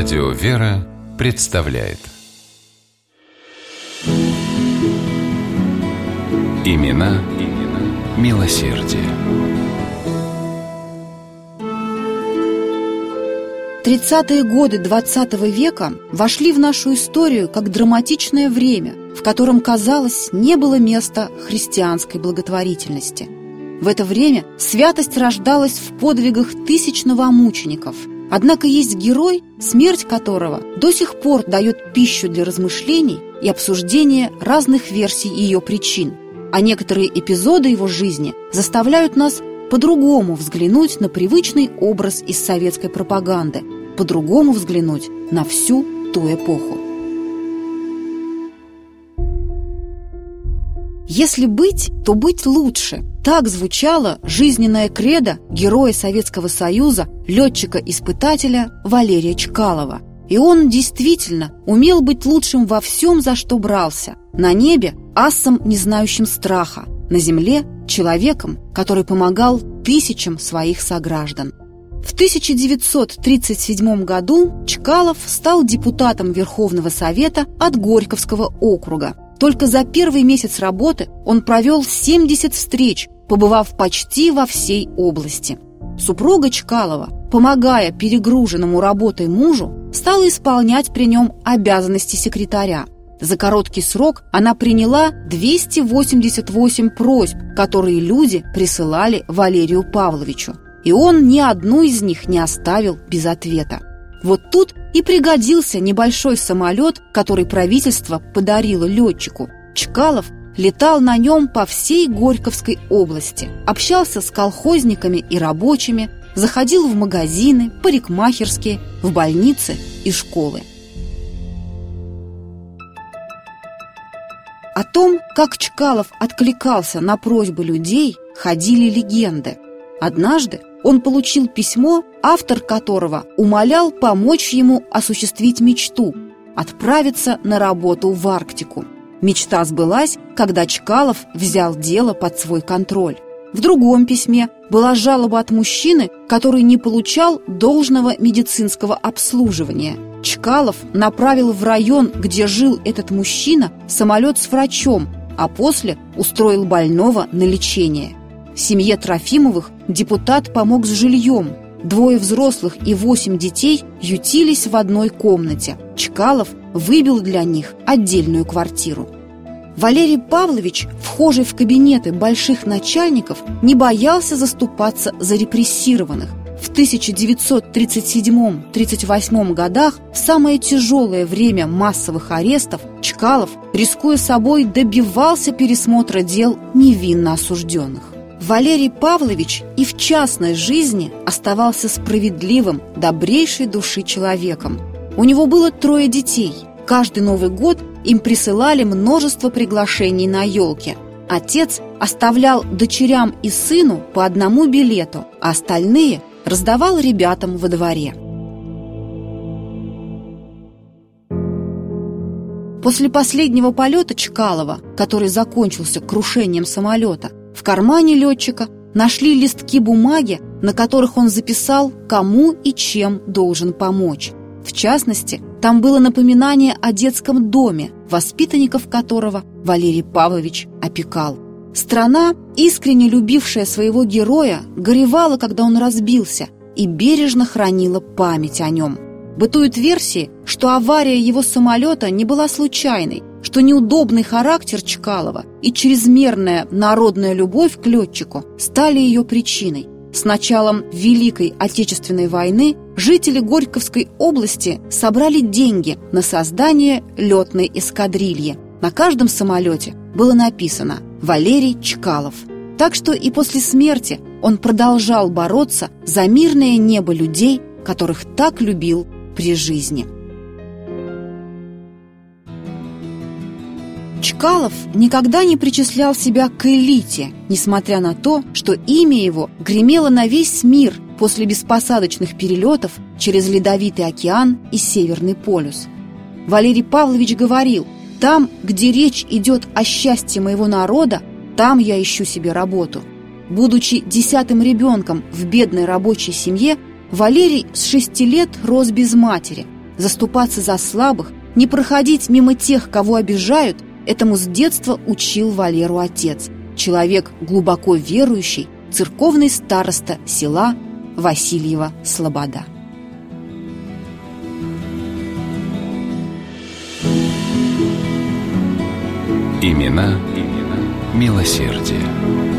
Радио «Вера» представляет Имена, имена милосердие. 30-е годы 20 века вошли в нашу историю как драматичное время, в котором, казалось, не было места христианской благотворительности. В это время святость рождалась в подвигах тысяч новомучеников – Однако есть герой, смерть которого до сих пор дает пищу для размышлений и обсуждения разных версий ее причин, а некоторые эпизоды его жизни заставляют нас по-другому взглянуть на привычный образ из советской пропаганды, по-другому взглянуть на всю ту эпоху. Если быть, то быть лучше. Так звучала жизненная кредо героя Советского Союза, летчика-испытателя Валерия Чкалова. И он действительно умел быть лучшим во всем, за что брался. На небе – асом, не знающим страха. На земле – человеком, который помогал тысячам своих сограждан. В 1937 году Чкалов стал депутатом Верховного Совета от Горьковского округа. Только за первый месяц работы он провел 70 встреч, побывав почти во всей области. Супруга Чкалова, помогая перегруженному работой мужу, стала исполнять при нем обязанности секретаря. За короткий срок она приняла 288 просьб, которые люди присылали Валерию Павловичу. И он ни одну из них не оставил без ответа. Вот тут и пригодился небольшой самолет, который правительство подарило летчику. Чкалов летал на нем по всей Горьковской области, общался с колхозниками и рабочими, заходил в магазины, парикмахерские, в больницы и школы. О том, как Чкалов откликался на просьбы людей, ходили легенды. Однажды он получил письмо, автор которого умолял помочь ему осуществить мечту – отправиться на работу в Арктику. Мечта сбылась, когда Чкалов взял дело под свой контроль. В другом письме была жалоба от мужчины, который не получал должного медицинского обслуживания. Чкалов направил в район, где жил этот мужчина, самолет с врачом, а после устроил больного на лечение. Семье Трофимовых депутат помог с жильем. Двое взрослых и восемь детей ютились в одной комнате. Чкалов выбил для них отдельную квартиру. Валерий Павлович, вхожий в кабинеты больших начальников, не боялся заступаться за репрессированных. В 1937-38 годах, в самое тяжелое время массовых арестов, Чкалов, рискуя собой, добивался пересмотра дел невинно осужденных. Валерий Павлович и в частной жизни оставался справедливым, добрейшей души человеком. У него было трое детей. Каждый Новый год им присылали множество приглашений на елке. Отец оставлял дочерям и сыну по одному билету, а остальные раздавал ребятам во дворе. После последнего полета Чкалова, который закончился крушением самолета, в кармане летчика нашли листки бумаги, на которых он записал, кому и чем должен помочь. В частности, там было напоминание о детском доме, воспитанников которого Валерий Павлович опекал. Страна, искренне любившая своего героя, горевала, когда он разбился, и бережно хранила память о нем. Бытуют версии, что авария его самолета не была случайной, что неудобный характер Чкалова и чрезмерная народная любовь к летчику стали ее причиной. С началом Великой Отечественной войны жители Горьковской области собрали деньги на создание летной эскадрильи. На каждом самолете было написано «Валерий Чкалов». Так что и после смерти он продолжал бороться за мирное небо людей, которых так любил при жизни. Чкалов никогда не причислял себя к элите, несмотря на то, что имя его гремело на весь мир после беспосадочных перелетов через Ледовитый океан и Северный полюс. Валерий Павлович говорил, «Там, где речь идет о счастье моего народа, там я ищу себе работу». Будучи десятым ребенком в бедной рабочей семье, Валерий с шести лет рос без матери – заступаться за слабых, не проходить мимо тех, кого обижают, этому с детства учил Валеру отец, человек глубоко верующий, церковный староста села Васильева Слобода. Имена, имена милосердие.